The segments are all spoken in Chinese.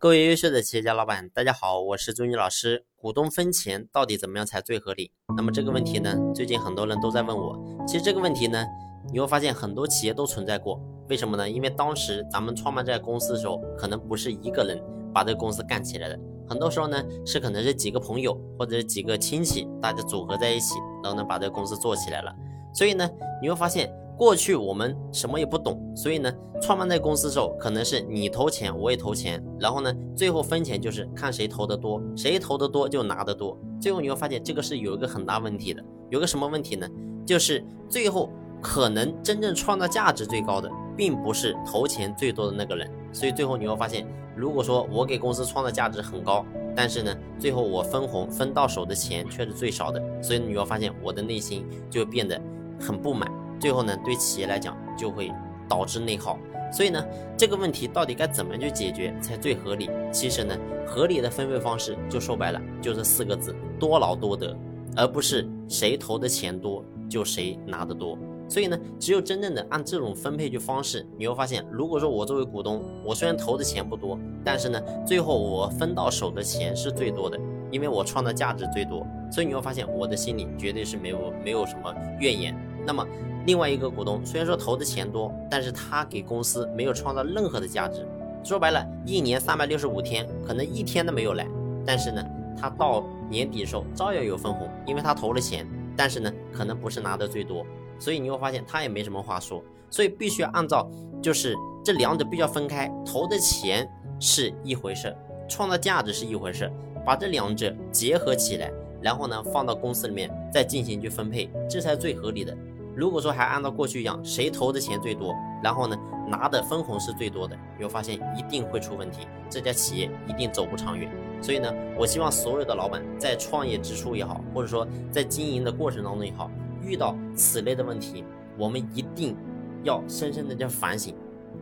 各位优秀的企业家老板，大家好，我是朱妮老师。股东分钱到底怎么样才最合理？那么这个问题呢，最近很多人都在问我。其实这个问题呢，你会发现很多企业都存在过。为什么呢？因为当时咱们创办这家公司的时候，可能不是一个人把这个公司干起来的，很多时候呢，是可能是几个朋友或者几个亲戚，大家组合在一起，然后呢把这个公司做起来了。所以呢，你会发现。过去我们什么也不懂，所以呢，创办那公司的时候，可能是你投钱，我也投钱，然后呢，最后分钱就是看谁投的多，谁投的多就拿得多。最后你会发现这个是有一个很大问题的，有个什么问题呢？就是最后可能真正创造价值最高的，并不是投钱最多的那个人。所以最后你会发现，如果说我给公司创造价值很高，但是呢，最后我分红分到手的钱却是最少的，所以你会发现我的内心就变得很不满。最后呢，对企业来讲就会导致内耗，所以呢，这个问题到底该怎么去解决才最合理？其实呢，合理的分配方式就说白了就是四个字：多劳多得，而不是谁投的钱多就谁拿得多。所以呢，只有真正的按这种分配去方式，你会发现，如果说我作为股东，我虽然投的钱不多，但是呢，最后我分到手的钱是最多的，因为我创造价值最多，所以你会发现我的心里绝对是没有没有什么怨言。那么。另外一个股东虽然说投的钱多，但是他给公司没有创造任何的价值。说白了，一年三百六十五天，可能一天都没有来。但是呢，他到年底的时候照样有分红，因为他投了钱。但是呢，可能不是拿的最多，所以你会发现他也没什么话说。所以必须要按照，就是这两者必须要分开。投的钱是一回事，创造价值是一回事，把这两者结合起来，然后呢，放到公司里面再进行去分配，这才是最合理的。如果说还按照过去一样，谁投的钱最多，然后呢拿的分红是最多的，你会发现一定会出问题，这家企业一定走不长远。所以呢，我希望所有的老板在创业之初也好，或者说在经营的过程当中也好，遇到此类的问题，我们一定要深深的去反省，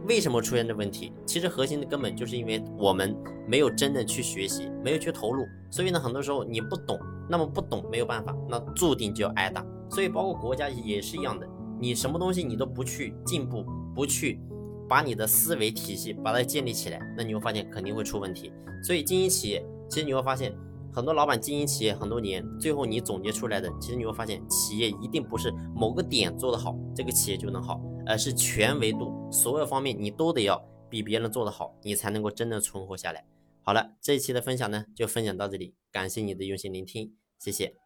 为什么出现这问题？其实核心的根本就是因为我们没有真的去学习，没有去投入。所以呢，很多时候你不懂，那么不懂没有办法，那注定就要挨打。所以，包括国家也是一样的，你什么东西你都不去进步，不去把你的思维体系把它建立起来，那你会发现肯定会出问题。所以，经营企业，其实你会发现，很多老板经营企业很多年，最后你总结出来的，其实你会发现，企业一定不是某个点做得好，这个企业就能好，而是全维度所有方面你都得要比别人做得好，你才能够真正存活下来。好了，这一期的分享呢，就分享到这里，感谢你的用心聆听，谢谢。